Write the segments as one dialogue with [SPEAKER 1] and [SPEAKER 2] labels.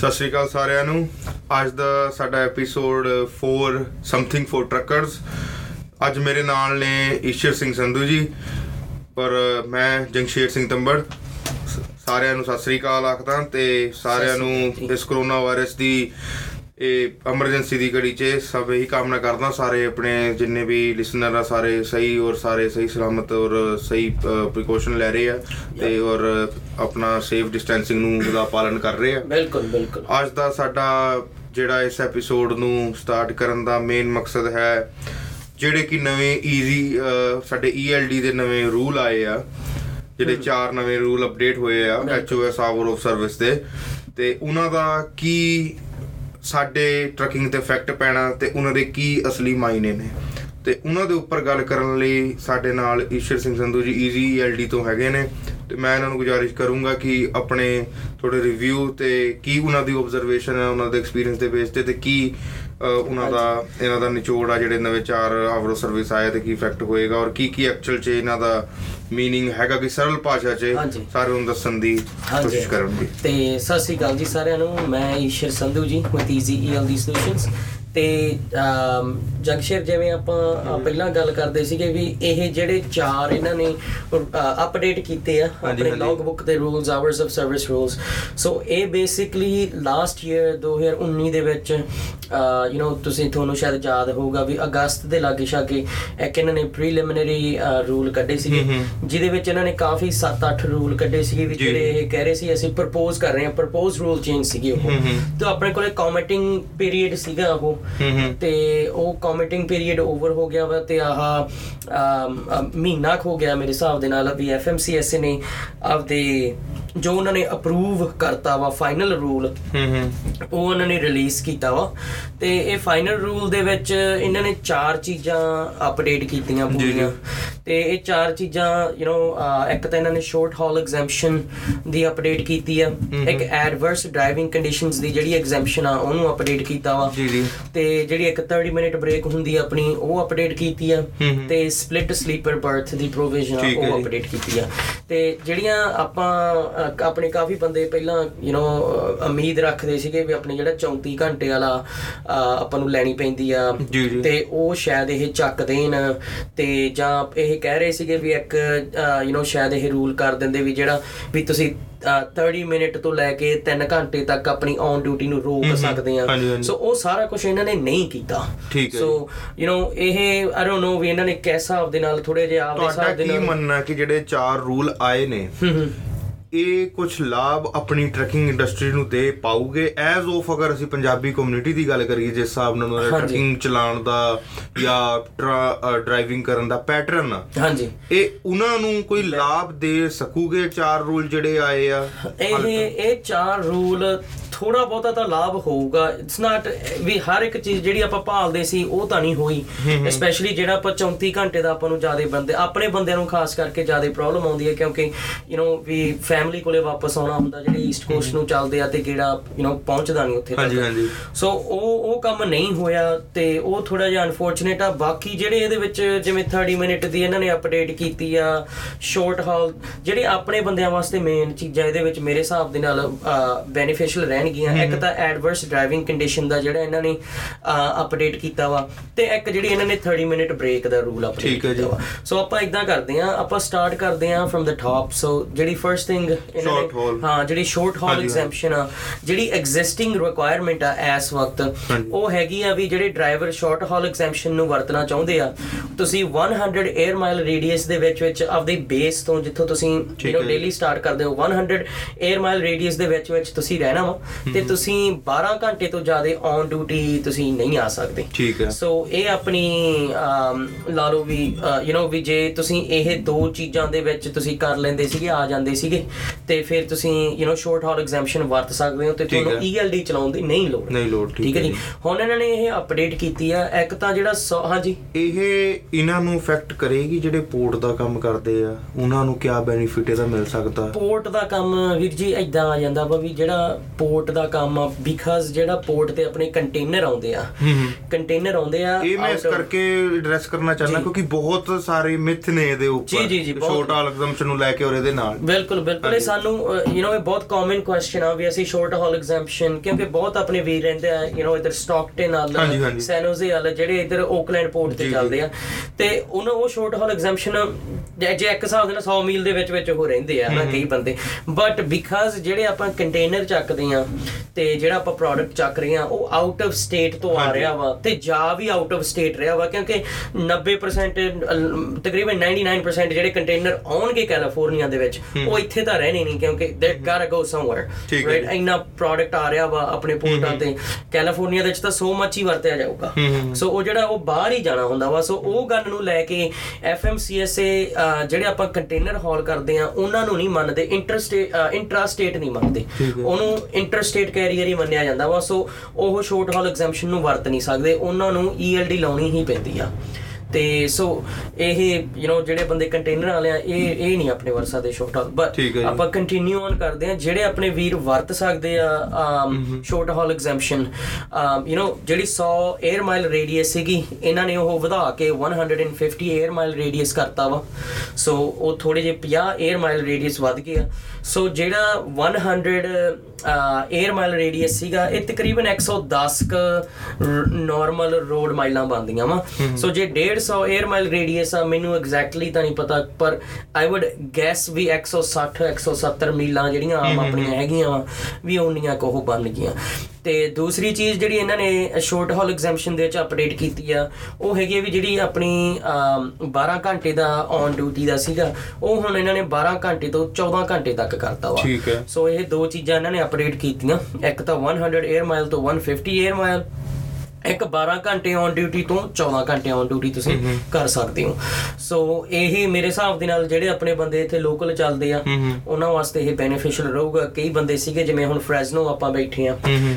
[SPEAKER 1] ਸਤਿ ਸ਼੍ਰੀ ਅਕਾਲ ਸਾਰਿਆਂ ਨੂੰ। ਅੱਜ ਦਾ ਸਾਡਾ ਐਪੀਸੋਡ 4 ਸਮਥਿੰਗ ਫॉर ਟਰੱਕਰਸ ਅੱਜ ਮੇਰੇ ਨਾਲ ਨੇ ਈਸ਼ਰ ਸਿੰਘ ਸੰਧੂ ਜੀ ਪਰ ਮੈਂ ਜੰਗਸ਼ੇਰ ਸਿੰਘ ਤੰਬੜ। ਸਾਰਿਆਂ ਨੂੰ ਸਤਿ ਸ਼੍ਰੀ ਅਕਾਲ ਆਖਦਾ ਤੇ ਸਾਰਿਆਂ ਨੂੰ ਇਸ ਕਰੋਨਾ ਵਾਇਰਸ ਦੀ ਇਹ ਐਮਰਜੈਂਸੀ ਦੀ ਘੜੀ 'ਚ ਸਭ ਇਹੀ ਕਾਮਨਾ ਕਰਦਾ ਸਾਰੇ ਆਪਣੇ ਜਿੰਨੇ ਵੀ ਲਿਸਨਰ ਆ ਸਾਰੇ ਸਹੀ ਔਰ ਸਾਰੇ ਸਹੀ ਸਲਾਮਤ ਔਰ ਸਹੀ ਪ੍ਰੀਕਾਸ਼ਨ ਲੈ ਰਹੇ ਆ ਤੇ ਔਰ ਆਪਣਾ ਸੇਫ ਡਿਸਟੈਂਸਿੰਗ ਨੂੰ ਦਾ ਪਾਲਨ ਕਰ ਰਹੇ ਆ।
[SPEAKER 2] ਬਿਲਕੁਲ ਬਿਲਕੁਲ।
[SPEAKER 1] ਅੱਜ ਦਾ ਸਾਡਾ ਜਿਹੜਾ ਇਸ ਐਪੀਸੋਡ ਨੂੰ ਸਟਾਰਟ ਕਰਨ ਦਾ ਮੇਨ ਮਕਸਦ ਹੈ ਜਿਹੜੇ ਕਿ ਨਵੇਂ ਈਜ਼ੀ ਸਾਡੇ ELD ਦੇ ਨਵੇਂ ਰੂਲ ਆਏ ਆ ਜਿਹੜੇ ਚਾਰ ਨਵੇਂ ਰੂਲ ਅਪਡੇਟ ਹੋਏ ਆ HOS ਆਵਰ ਆਫ ਸਰਵਿਸ ਦੇ ਤੇ ਉਹਨਾਂ ਦਾ ਕੀ ਸਾਡੇ ਟਰੱਕਿੰਗ ਤੇ ਇਫੈਕਟ ਪੈਣਾ ਤੇ ਉਹਨਾਂ ਦੇ ਕੀ ਅਸਲੀ ਮਾਇਨੇ ਨੇ। ਤੇ ਉਹਨਾਂ ਦੇ ਉੱਪਰ ਗੱਲ ਕਰਨ ਲਈ ਸਾਡੇ ਨਾਲ ਈਸ਼ਰ ਸਿੰਘ ਸੰਧੂ ਜੀ ਈਜ਼ੀ ELD ਤੋਂ ਹੈਗੇ ਨੇ। ਤੇ ਮੈਂ ਇਹਨਾਂ ਨੂੰ ਗੁਜ਼ਾਰਿਸ਼ ਕਰੂੰਗਾ ਕਿ ਆਪਣੇ ਥੋੜੇ ਰਿਵਿਊ ਤੇ ਕੀ ਉਹਨਾਂ ਦੀ ਆਬਜ਼ਰਵੇਸ਼ਨ ਹੈ ਉਹਨਾਂ ਦੇ ਐਕਸਪੀਰੀਅੰਸ ਦੇ ਬੇਸ ਤੇ ਤੇ ਕੀ ਅ, ਉਹਨਾਂ ਦਾ ਇਹਨਾਂ ਦਾ ਨਿਚੋੜ ਆ ਜਿਹੜੇ ਨਵੇਂ ਚਾਰ ਆਵਰੋ ਸਰਵਿਸ ਆਏ ਤੇ ਕੀ ਇਫੈਕਟ ਹੋਏਗਾ ਔਰ ਕੀ ਕੀ ਐਕਚੁਅਲ ਚ ਇਹਨਾਂ ਦਾ ਮੀਨਿੰਗ ਹੈਗਾ ਕਿ ਸਰਲ ਭਾਸ਼ਾ 'ਚ ਸਾਰੇ ਨੂੰ ਦੱਸਣ ਦੀ ਕੋਸ਼ਿਸ਼ ਕਰਨਗੇ
[SPEAKER 2] ਤੇ ਸਤਿ ਸ੍ਰੀ ਅਕਾਲ ਜੀ ਸਾਰਿਆਂ ਨੂੰ ਮੈਂ Ishar Sandhu ji with easy ELD solutions ਤੇ ਜਗਸ਼ੇਰ ਜਿਵੇਂ ਆਪਾਂ ਪਹਿਲਾਂ ਗੱਲ ਕਰਦੇ ਸੀਗੇ ਵੀ ਇਹ ਜਿਹੜੇ ਚਾਰ ਇਹਨਾਂ ਨੇ ਅਪਡੇਟ ਕੀਤੇ ਆ ਆਪਣੇ ਲੌਗ ਬੁੱਕ ਦੇ rules hours of service rules so ਇਹ ਬੇਸਿਕਲੀ ਲਾਸਟ ਈਅਰ 2019 ਦੇ ਵਿੱਚ ਯੂ نو ਤੁਸੀਂ ਤੁਹਾਨੂੰ ਸ਼ਾਇਦ ਯਾਦ ਹੋਊਗਾ ਵੀ ਅਗਸਤ ਦੇ ਲਾਗੇ ਛਾਗੇ ਇੱਕ ਇਹਨਾਂ ਨੇ ਪ੍ਰੀਲਿਮਿਨਰੀ ਰੂਲ ਕੱਢੇ ਸੀਗੇ ਜਿਹਦੇ ਵਿੱਚ ਇਹਨਾਂ ਨੇ ਕਾਫੀ 7-8 ਰੂਲ ਕੱਢੇ ਸੀਗੇ ਵੀ। ਜਿਹੜੇ ਇਹ ਕਹਿ ਰਹੇ ਸੀ ਅਸੀਂ ਪ੍ਰਪੋਜ਼ ਕਰ ਰਹੇ ਹਾਂ ਪ੍ਰਪੋਜ਼ ਰੂਲ ਚੇਂਜ ਸੀਗੇ ਉਹ। ਤੇ ਆਪਣੇ ਕੋਲੇ ਕਮਿਟਿੰਗ ਪੀਰੀਅਡ ਸੀਗਾ ਉਹ। ਤੇ ਉਹ ਕਮਿਟਿੰਗ ਪੀਰੀਅਡ ਓਵਰ ਹੋ ਗਿਆ ਵਾ ਤੇ ਆਹ ਮਹੀਨਾ ਹੋ ਗਿਆ ਮੇਰੇ ਹਿਸਾਬ ਦੇ ਨਾਲ ਵੀ ਐਫਐਮਸੀਐਸ ਨੇ ਆਪਦੇ ਜੋ ਉਹਨਾਂ ਨੇ ਅਪਰੂਵ ਕਰਤਾ ਵਾ ਫਾਈਨਲ ਰੂਲ
[SPEAKER 1] ਹਮ ਹਮ
[SPEAKER 2] ਉਹ ਉਹਨਾਂ ਨੇ ਰਿਲੀਜ਼ ਕੀਤਾ ਵਾ। ਤੇ ਇਹ ਫਾਈਨਲ ਰੂਲ ਦੇ ਵਿੱਚ ਇਹਨਾਂ ਨੇ ਚਾਰ ਚੀਜ਼ਾਂ ਅਪਡੇਟ ਕੀਤੀਆਂ। ਪੂਰੀਆਂ। ਤੇ ਇਹ ਚਾਰ ਚੀਜ਼ਾਂ ਯੂ نو ਇੱਕ ਤਾਂ ਇਹਨਾਂ ਨੇ ਸ਼ਾਰਟ ਹਾਲ ਐਗਜ਼ੈਂਪਸ਼ਨ ਦੀ ਅਪਡੇਟ ਕੀਤੀ ਆ। ਇੱਕ ਐਡਵਰਸ ਡਰਾਈਵਿੰਗ ਕੰਡੀਸ਼ਨਸ ਦੀ ਜਿਹੜੀ ਐਗਜ਼ੈਂਪਸ਼ਨ ਆ ਉਹਨੂੰ ਅਪਡੇਟ ਕੀਤਾ ਵਾ।
[SPEAKER 1] ਜੀ ਜੀ।
[SPEAKER 2] ਤੇ ਜਿਹੜੀ ਇੱਕ 30 ਮਿੰਟ ਬ੍ਰੇਕ ਹੁੰਦੀ ਆ ਆਪਣੀ ਉਹ ਅਪਡੇਟ ਕੀਤੀ ਆ। ਤੇ ਸਪਲਿਟ ਸਲੀਪਰ ਬਰਥ ਦੀ ਪ੍ਰੋਵੀਜ਼ਨ
[SPEAKER 1] ਹੈ
[SPEAKER 2] ਉਹ। ਅਪਡੇਟ ਕੀਤੀ ਆ। ਤੇ ਜਿਹੜੀਆਂ ਆਪਾਂ ਆਪਣੇ ਕਾਫੀ ਬੰਦੇ ਪਹਿਲਾਂ ਯੂ نو ਉਮੀਦ ਰੱਖਦੇ ਸੀਗੇ ਵੀ ਆਪਣੇ ਜਿਹੜਾ 34 ਘੰਟੇ ਵਾਲਾ ਅ, ਆਪਾਂ ਨੂੰ ਲੈਣੀ ਪੈਂਦੀ ਆ
[SPEAKER 1] ਜੀ, ਜੀ।
[SPEAKER 2] ਤੇ ਉਹ ਸ਼ਾਇਦ ਇਹ ਚੱਕ ਦੇਣ ਤੇ ਜਾਂ ਇਹ ਕਹਿ ਰਹੇ ਸੀਗੇ ਵੀ ਇੱਕ ਯੂ نو ਸ਼ਾਇਦ ਇਹ ਰੂਲ ਕਰ ਦਿੰਦੇ ਵੀ ਜਿਹੜਾ ਵੀ ਤੁਸੀਂ ਅ, 30 ਮਿੰਟ ਤੋਂ ਲੈ ਕੇ 3 ਘੰਟੇ ਤੱਕ ਆਪਣੀ ਔਨ ਡਿਊਟੀ ਨੂੰ ਰੋਕ ਸਕਦੇ ਆ
[SPEAKER 1] ਹਾਂਜੀ, ਹਾਂਜੀ।
[SPEAKER 2] ਸੋ ਉਹ ਸਾਰਾ ਕੁਝ ਇਹਨਾਂ ਨੇ ਨਹੀਂ ਕੀਤਾ
[SPEAKER 1] ਠੀਕ ਹੈ
[SPEAKER 2] ਸੋ ਯੂ نو ਇਹ ਆਈ ਡੋਨਟ ਨੋ ਵੀ ਇਹਨਾਂ ਨੇ ਕਿਸ ਹਿਸਾਬ ਦੇ ਨਾਲ ਥੋੜੇ ਜਿਹਾ ਆਪਦੇ
[SPEAKER 1] ਤੁਹਾਡਾ
[SPEAKER 2] ਹਿਸਾਬ ਦੇ
[SPEAKER 1] ਕੀ
[SPEAKER 2] ਨਾਲ
[SPEAKER 1] ਮੰਨਣਾ ਕਿ ਜਿਹੜੇ ਚਾਰ ਰੂਲ ਆਏ ਨੇ
[SPEAKER 2] ਹੂੰ ਹੂੰ
[SPEAKER 1] ਇਹ ਕੁਝ ਲਾਭ ਆਪਣੀ ਟਰੱਕਿੰਗ ਇੰਡਸਟਰੀ ਨੂੰ ਦੇ ਪਾਉਗੇ ਐਜ਼ ਆਫ ਅਗਰ ਅਸੀਂ ਪੰਜਾਬੀ ਕਮਿਊਨਿਟੀ ਦੀ ਗੱਲ ਕਰੀਏ ਜਿਸ ਹਿਸਾਬ ਨਾਲ ਉਹਨਾਂ ਦਾ। ਟਰੱਕਿੰਗ ਚਲਾਉਣ ਦਾ ਜਾਂ ਡਰਾਈਵਿੰਗ ਕਰਨ ਦਾ ਪੈਟਰਨ
[SPEAKER 2] ਹਾਂਜੀ।
[SPEAKER 1] ਇਹ ਉਹਨਾਂ ਨੂੰ ਕੋਈ ਲਾਭ ਦੇ ਸਕੂਗੇ ਚਾਰ ਰੂਲ ਜਿਹੜੇ ਆਏ ਆ?
[SPEAKER 2] ਇਹ ਇਹ ਚਾਰ ਰੂਲ ਥੋੜਾ ਬਹੁਤਾ ਤਾਂ ਲਾਭ ਹੋਊਗਾ ਇਟਸ ਨਾਟ ਵੀ ਹਰ ਇੱਕ ਚੀਜ਼ ਜਿਹੜੀ ਆਪਾਂ ਭਾਲਦੇ ਸੀ ਉਹ ਤਾਂ ਨਹੀਂ ਹੋਈ ਸਪੈਸ਼ਲੀ ਜਿਹੜਾ ਆਪਾਂ 34 ਘੰਟੇ ਦਾ ਆਪਾਂ ਨੂੰ ਜ਼ਿਆਦਾ ਬੰਦੇ ਆਪਣੇ ਬੰਦਿਆਂ ਨੂੰ ਖਾਸ ਕਰਕੇ ਜ਼ਿਆਦਾ ਪ੍ਰੋਬਲਮ ਆਉਂਦੀ ਹੈ ਕਿਉਂਕਿ ਯੂ نو ਵੀ ਫੈਮਿਲੀ ਕੋਲੇ ਵਾਪਸ ਆਉਣਾ ਹੁੰਦਾ ਜਿਹੜੇ ਈਸਟ ਕੋਸਟ ਨੂੰ ਚੱਲਦੇ ਆ ਤੇ ਕਿਹੜਾ ਯੂ نو ਪਹੁੰਚਦਾ ਨਹੀਂ ਉੱਥੇ
[SPEAKER 1] ਹਾਂਜੀ, ਹਾਂਜੀ।
[SPEAKER 2] ਸੋ ਉਹ ਉਹ ਕੰਮ ਨਹੀਂ ਹੋਇਆ ਤੇ ਉਹ ਥੋੜਾ ਜਿਹਾ ਅਨਫੋਰਚੂਨੇਟ ਆ ਬਾਕੀ ਜਿਹੜੇ ਇਹਦੇ ਵਿੱਚ ਜਿਵੇਂ 30 ਮਿੰਟ ਦੀ ਇਹਨਾਂ ਨੇ ਅਪਡੇਟ ਕੀਤੀ ਆ ਸ਼ਾਰਟ ਹਾਲ ਜਿਹੜੇ ਆਪਣੇ ਬੰਦਿਆਂ ਵਾਸਤੇ ਮੇਨ ਚੀਜ਼ਾਂ ਇਹਦੇ ਵਿੱਚ ਮੇਰੇ ਹਿਸਾਬ ਦੇ ਨਾਲ ਬੈਨੀਫੀਸ਼ੀਅਲ ਹੈਗੀਆਂ। ਇੱਕ ਤਾਂ ਐਡਵਰਸ ਡਰਾਈਵਿੰਗ ਕੰਡੀਸ਼ਨ ਦਾ ਜਿਹੜਾ ਇਹਨਾਂ ਨੇ ਅਪਡੇਟ ਕੀਤਾ ਵਾ। ਤੇ ਇੱਕ ਜਿਹੜੀ ਇਹਨਾਂ ਨੇ 30 ਮਿੰਟ ਬ੍ਰੇਕ ਦਾ ਰੂਲ ਅਪਡੇਟ ਕੀਤਾ ਵਾ। ਸੋ ਆਪਾਂ ਇਦਾਂ ਕਰਦੇ ਆ ਆਪਾਂ ਸਟਾਰਟ ਕਰਦੇ ਆ ਫਰਮ ਦ ਟਾਪ ਸੋ ਜਿਹੜੀ ਫਰਸਟ ਥਿੰਗ
[SPEAKER 1] ਇਹਨਾਂ ਨੇ
[SPEAKER 2] ਹਾਂ ਜਿਹੜੀ ਸ਼ਾਰਟ ਹਾਲ ਐਗਜ਼ੈਂਪਸ਼ਨ ਆ ਜਿਹੜੀ ਐਗਜ਼ਿਸਟਿੰਗ ਰਿਕੁਆਇਰਮੈਂਟ ਆ ਇਸ ਵਕਤ ਉਹ ਹੈਗੀ ਆ ਵੀ ਜਿਹੜੇ ਡਰਾਈਵਰ ਸ਼ਾਰਟ ਹਾਲ ਐਗਜ਼ੈਂਪਸ਼ਨ ਨੂੰ ਵਰਤਣਾ ਚਾਹੁੰਦੇ ਆ ਤੁਸੀਂ 100 에ਅਰ ਮਾਈਲ ਰੇਡੀਅਸ ਦੇ ਵਿੱਚ ਵਿੱਚ ਆਪਦੀ ਬੇਸ ਤੋਂ ਜਿੱਥੋਂ ਤੁਸੀਂ ਯੂ نو ਡੇਲੀ ਸਟਾਰਟ ਕਰਦੇ ਹੋ 100 에ਅਰ ਮਾਈਲ ਰੇਡੀਅਸ ਦੇ ਵਿੱਚ ਵਿੱਚ ਤੁਸੀਂ ਰਹਿਣਾ ਵਾ। ਤੇ ਤੁਸੀਂ 12 ਘੰਟੇ ਤੋਂ ਜ਼ਿਆਦਾ ਔਨ ਡਿਊਟੀ ਤੁਸੀਂ ਨਹੀਂ ਆ ਸਕਦੇ
[SPEAKER 1] ਠੀਕ ਹੈ
[SPEAKER 2] ਸੋ ਇਹ ਆਪਣੀ ਅਮ, ਲਾ ਲਓ ਵੀ ਯੂ نو ਵੀ ਜੇ ਤੁਸੀਂ ਇਹ ਦੋ ਚੀਜ਼ਾਂ ਦੇ ਵਿੱਚ ਤੁਸੀਂ ਕਰ ਲੈਂਦੇ ਸੀਗੇ ਆ ਜਾਂਦੇ ਸੀਗੇ ਤੇ ਫਿਰ ਤੁਸੀਂ you know short haul exemption ਵਰਤ ਸਕਦੇ ਹੋ ਤੇ
[SPEAKER 1] ਠੀਕ
[SPEAKER 2] ਤੁਹਾਨੂੰ
[SPEAKER 1] ਹੈ।
[SPEAKER 2] ELD ਚਲਾਉਣ ਦੀ ਨਹੀਂ ਲੋੜ
[SPEAKER 1] ਨਹੀਂ ਲੋੜ
[SPEAKER 2] ਠੀਕ ਹੈ ਜੀ ਹੁਣ ਇਹਨਾਂ ਨੇ ਇਹ ਅਪਡੇਟ ਕੀਤੀ ਆ ਇੱਕ ਤਾਂ ਜਿਹੜਾ ਸੌ- ਹਾਂਜੀ
[SPEAKER 1] ਇਹ ਇਹਨਾਂ ਨੂੰ ਇਫੈਕਟ ਕਰੇਗੀ ਜਿਹੜੇ ਪੋਰਟ ਦਾ ਕੰਮ ਕਰਦੇ ਆ ਉਹਨਾਂ ਨੂੰ ਕੀ ਬੈਨੀਫਿਟ ਇਹਦਾ ਮਿਲ ਸਕਦਾ
[SPEAKER 2] ਪੋਰਟ ਦਾ ਕੰਮ ਵੀਰ ਜੀ ਇਦਾਂ ਆ ਜਾਂਦਾ ਵਾ ਵੀ ਜਿਹੜਾ ਪੋਰਟ ਪੋਰਟ ਦਾ ਕੰਮ ਆ ਬਿਕਾਜ਼ ਜਿਹੜਾ ਪੋਰਟ ਤੇ ਆਪਣੇ ਕੰਟੇਨਰ ਆਉਂਦੇ ਆ ਕੰਟੇਨਰ ਆਉਂਦੇ ਆ
[SPEAKER 1] ਇਹ ਮੈਂ ਇਸ
[SPEAKER 2] out of-
[SPEAKER 1] ਕਰਕੇ ਐਡਰੈਸ ਕਰਨਾ ਚਾਹੁੰਦਾ ਕਿਉਂਕਿ ਬਹੁਤ ਸਾਰੇ ਮਿਥ ਨੇ ਇਹਦੇ ਉੱਪਰ
[SPEAKER 2] ਜੀ, ਜੀ, ਜੀ, ਬਹੁਤ-
[SPEAKER 1] ਛੋਟਾ ਐਗਜ਼ੈਂਪਸ਼ਨ ਨੂੰ ਲੈ ਕੇ ਔਰ ਇਹਦੇ ਨਾਲ
[SPEAKER 2] ਬਿਲਕੁਲ ਬਿਲਕੁਲ ਇਹ ਸਾਨੂੰ ਯੂ نو ਇਹ ਬਹੁਤ ਕਾਮਨ ਕੁਐਸਚਨ ਆ ਵੀ ਅਸੀਂ ਸ਼ਾਰਟ ਹਾਲ ਐਗਜ਼ੈਂਪਸ਼ਨ ਕਿਉਂਕਿ ਬਹੁਤ ਆਪਣੇ ਵੀਰ ਰਹਿੰਦੇ ਆ ਯੂ نو ਇਧਰ ਸਟਾਕਟਨ
[SPEAKER 1] ਹਾਂਜੀ,
[SPEAKER 2] ਵਾਲਾ
[SPEAKER 1] ਹਾਂਜੀ।
[SPEAKER 2] ਸੈਨੋਜ਼ੇ ਵਾਲਾ ਜਿਹੜੇ ਇਧਰ ਓਕਲੈਂਡ ਪੋਰਟ ਤੇ
[SPEAKER 1] ਜੀ,
[SPEAKER 2] ਚੱਲਦੇ ਆ ਤੇ ਉਹਨਾਂ ਉਹ ਸ਼ਾਰਟ ਹਾਲ ਐਗਜ਼ੈਂਪਸ਼ਨ ਜੇ ਜੇ ਇੱਕ ਹਿਸਾਬ ਦੇ ਨਾਲ 100 ਮੀਲ ਦੇ ਵਿੱਚ ਵਿੱਚ ਉਹ ਰਹਿੰਦੇ ਆ ਨਾ ਕਈ ਬੰਦੇ ਬਟ ਬਿਕਾਜ਼ ਜਿਹੜੇ ਆਪਾਂ ਕੰਟੇਨਰ ਚੱਕਦੇ ਆ ਤੇ ਜਿਹੜਾ ਆਪਾਂ ਪ੍ਰੋਡਕਟ ਚੱਕ ਰਹੇ ਆ ਉਹ ਆਊਟ ਆਫ ਸਟੇਟ ਤੋਂ ਆ। ਰਿਹਾ ਵਾ ਤੇ ਜਾ ਵੀ ਆਊਟ ਆਫ ਸਟੇਟ ਰਿਹਾ ਵਾ ਕਿਉਂਕਿ 90% ਅਲ- ਤਕਰੀਬਨ 99% ਜਿਹੜੇ ਕੰਟੇਨਰ ਆਉਣਗੇ ਕੈਲੀਫੋਰਨੀਆ ਦੇ ਵਿੱਚ ਉਹ ਇੱਥੇ ਤਾਂ ਰਹਿਣੇ ਨਹੀਂ ਕਿਉਂਕਿ ਦੇ ਗਾਟਾ ਗੋ ਸਮਵੇਅਰ
[SPEAKER 1] ਜੀ।
[SPEAKER 2] ਇੰਨਾ ਪ੍ਰੋਡਕਟ ਆ ਰਿਹਾ ਵਾ ਆਪਣੇ ਪੋਰਟਾਂ ਤੇ। ਕੈਲੀਫੋਰਨੀਆ ਦੇ ਵਿੱਚ ਤਾਂ ਸੋ ਮੱਚ ਹੀ ਵਰਤਿਆ ਜਾਊਗਾ। ਸੋ ਉਹ ਜਿਹੜਾ ਉਹ ਬਾਹਰ ਹੀ ਜਾਣਾ ਹੁੰਦਾ ਵਾ ਸੋ ਉਹ ਗੱਲ ਨੂੰ ਲੈ ਕੇ ਐਫਐਮਸੀਐਸਏ ਜਿਹੜੇ ਆਪਾਂ ਕੰਟੇਨਰ ਹਾਲ ਕਰਦੇ ਆ ਉਹਨਾਂ ਨੂੰ ਨਹੀਂ ਮੰਨਦੇ ਇੰਟਰਸਟੇਟ ਇੰਟਰਾ ਸਟੇਟ ਨਹੀਂ ਮੰਨਦੇ। ਉਹਨੂੰ ਇੰਟਰ ਸਟੇਟ ਕੈਰੀਅਰ ਹੀ ਮੰਨਿਆ ਜਾਂਦਾ ਵਾ ਸੋ ਉਹ ਸ਼ੋਰਟ ਹਾਲ ਐਗਜ਼ੈਂਪਸ਼ਨ ਨੂੰ ਵਰਤ ਨਹੀਂ ਸਕਦੇ ਉਹਨਾਂ ਨੂੰ ਈਐਲਡੀ ਲਾਉਣੀ ਹੀ ਪੈਂਦੀ ਆ। ਤੇ ਸੋ ਇਹ ਯੂ نو ਜਿਹੜੇ ਬੰਦੇ ਕੰਟੇਨਰ ਵਾਲੇ ਆ ਇਹ ਇਹ ਨਹੀਂ ਆਪਣੇ ਵਰਸਾ ਦੇ ਸ਼ੋਰਟ ਹਾਲ ਬਟ ਆਪਾਂ ਕੰਟੀਨਿਊ ਔਨ ਕਰਦੇ ਆ ਜਿਹੜੇ ਆਪਣੇ ਵੀਰ ਵਰਤ ਸਕਦੇ ਆ short haul exemption you know ਜਿਹੜੀ 100 에ਅਰ ਮਾਈਲ ਰੇਡੀਅਸ ਸੀਗੀ ਇਹਨਾਂ ਨੇ ਉਹ ਵਧਾ ਕੇ 150 에ਅਰ ਮਾਈਲ ਰੇਡੀਅਸ ਕਰਤਾ ਵਾ। ਸੋ ਉਹ ਥੋੜੇ ਜੇ 50 에ਅਰ ਮਾਈਲ ਰੇਡੀਅਸ ਵੱਧ ਗਿਆ ਸੋ ਜਿਹੜਾ 100 에ਅਰ ਮਾਈਲ ਰੇਡੀਅਸ ਸੀਗਾ ਇਹ ਤਕਰੀਬਨ 110 ਕ ਨਾਰਮਲ ਰੋਡ ਮਾਈਲਾਂ ਬਣਦੀਆਂ ਵਾ। ਸੋ ਜੇ 150 에ਅਰ ਮਾਈਲ ਰੇਡੀਅਸ ਆ ਮੈਨੂੰ ਐਗਜ਼ੈਕਟਲੀ ਤਾਂ ਨਹੀਂ ਪਤਾ ਪਰ ਆਈ ਊਡ ਗੈਸ ਵੀ 160 170 ਮੀਲਾਂ ਜਿਹੜੀਆਂ ਆਮ ਆਪਣੀਆਂ ਹੈਗੀਆਂ ਵਾ ਵੀ ਉਨੀਆਂ ਕੁ ਉਹ ਬਣ ਗਈਆਂ। ਤੇ ਦੂਸਰੀ ਚੀਜ਼ ਜਿਹੜੀ ਇਹਨਾਂ ਨੇ ਸ਼ਾਰਟ ਹਾਲ ਐਗਜ਼ੈਂਪਸ਼ਨ ਦੇ ਵਿੱਚ ਅਪਡੇਟ ਕੀਤੀ ਆ ਉਹ ਹੈਗੀ ਵੀ ਜਿਹੜੀ ਆਪਣੀ ਅਮ, 12 ਘੰਟੇ ਦਾ ਔਨ ਡਿਊਟੀ ਦਾ ਸੀਗਾ ਉਹ ਹੁਣ ਇਹਨਾਂ ਨੇ 12 ਘੰਟੇ ਤੋਂ 14 ਘੰਟੇ ਤੱਕ ਕਰਤਾ ਵਾ।
[SPEAKER 1] ਠੀਕ ਹੈ।
[SPEAKER 2] ਸੋ ਇਹ ਦੋ ਚੀਜ਼ਾਂ ਇਹਨਾਂ ਨੇ ਅਪਡੇਟ ਕੀਤੀਆਂ ਇੱਕ ਤਾਂ 100 에ਅਰ ਮਾਈਲ ਤੋਂ 150 에ਅਰ ਮਾਈਲ ਇੱਕ 12 ਘੰਟੇ ਔਨ ਡਿਊਟੀ ਤੋਂ 14 ਘੰਟੇ ਔਨ ਡਿਊਟੀ ਤੁਸੀਂ ਕਰ ਸਕਦੇ ਹੋ। ਸੋ ਇਹ ਮੇਰੇ ਹਿਸਾਬ ਦੇ ਨਾਲ ਜਿਹੜੇ ਆਪਣੇ ਬੰਦੇ ਇੱਥੇ ਲੋਕਲ ਚੱਲਦੇ ਆ ਉਹਨਾਂ ਵਾਸਤੇ ਇਹ ਬੈਨੀਫੀਸ਼ੀਅਲ ਰਹੂਗਾ। ਕਈ ਬੰਦੇ ਸੀਗੇ ਜਿਵੇਂ ਹੁਣ ਫ੍ਰੈਜ਼ਨੋ ਆਪਾਂ ਬੈਠੇ ਆ।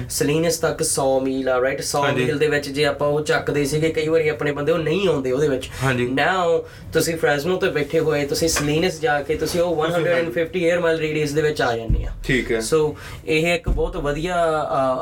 [SPEAKER 2] ਸਲੀਨਸ ਤੱਕ 100 ਮੀਲ ਆ ਰਾਈਟ 100
[SPEAKER 1] ਹਾਂਜੀ।
[SPEAKER 2] ਮੀਲ ਦੇ ਵਿੱਚ ਜੇ ਆਪਾਂ ਉਹ ਚੱਕਦੇ ਸੀਗੇ ਕਈ ਵਾਰੀ ਆਪਣੇ ਬੰਦੇ ਉਹ ਨਹੀਂ ਆਉਂਦੇ ਉਹਦੇ ਵਿੱਚ। ਨਾਓ ਤੁਸੀਂ ਫ੍ਰੈਜ਼ਨੋ ਤੇ ਬੈਠੇ ਹੋਏ ਤੁਸੀਂ ਸਲੀਨਸ ਜਾ ਕੇ ਤੁਸੀਂ ਉਹ 150 에ਅਰ ਮਾਈਲ ਰੇਡੀਅਸ ਦੇ ਵਿੱਚ ਆ ਜਾਂਦੇ ਆ।
[SPEAKER 1] ਠੀਕ ਹੈ।
[SPEAKER 2] ਸੋ ਇਹ ਇੱਕ ਬਹੁਤ ਵਧੀਆ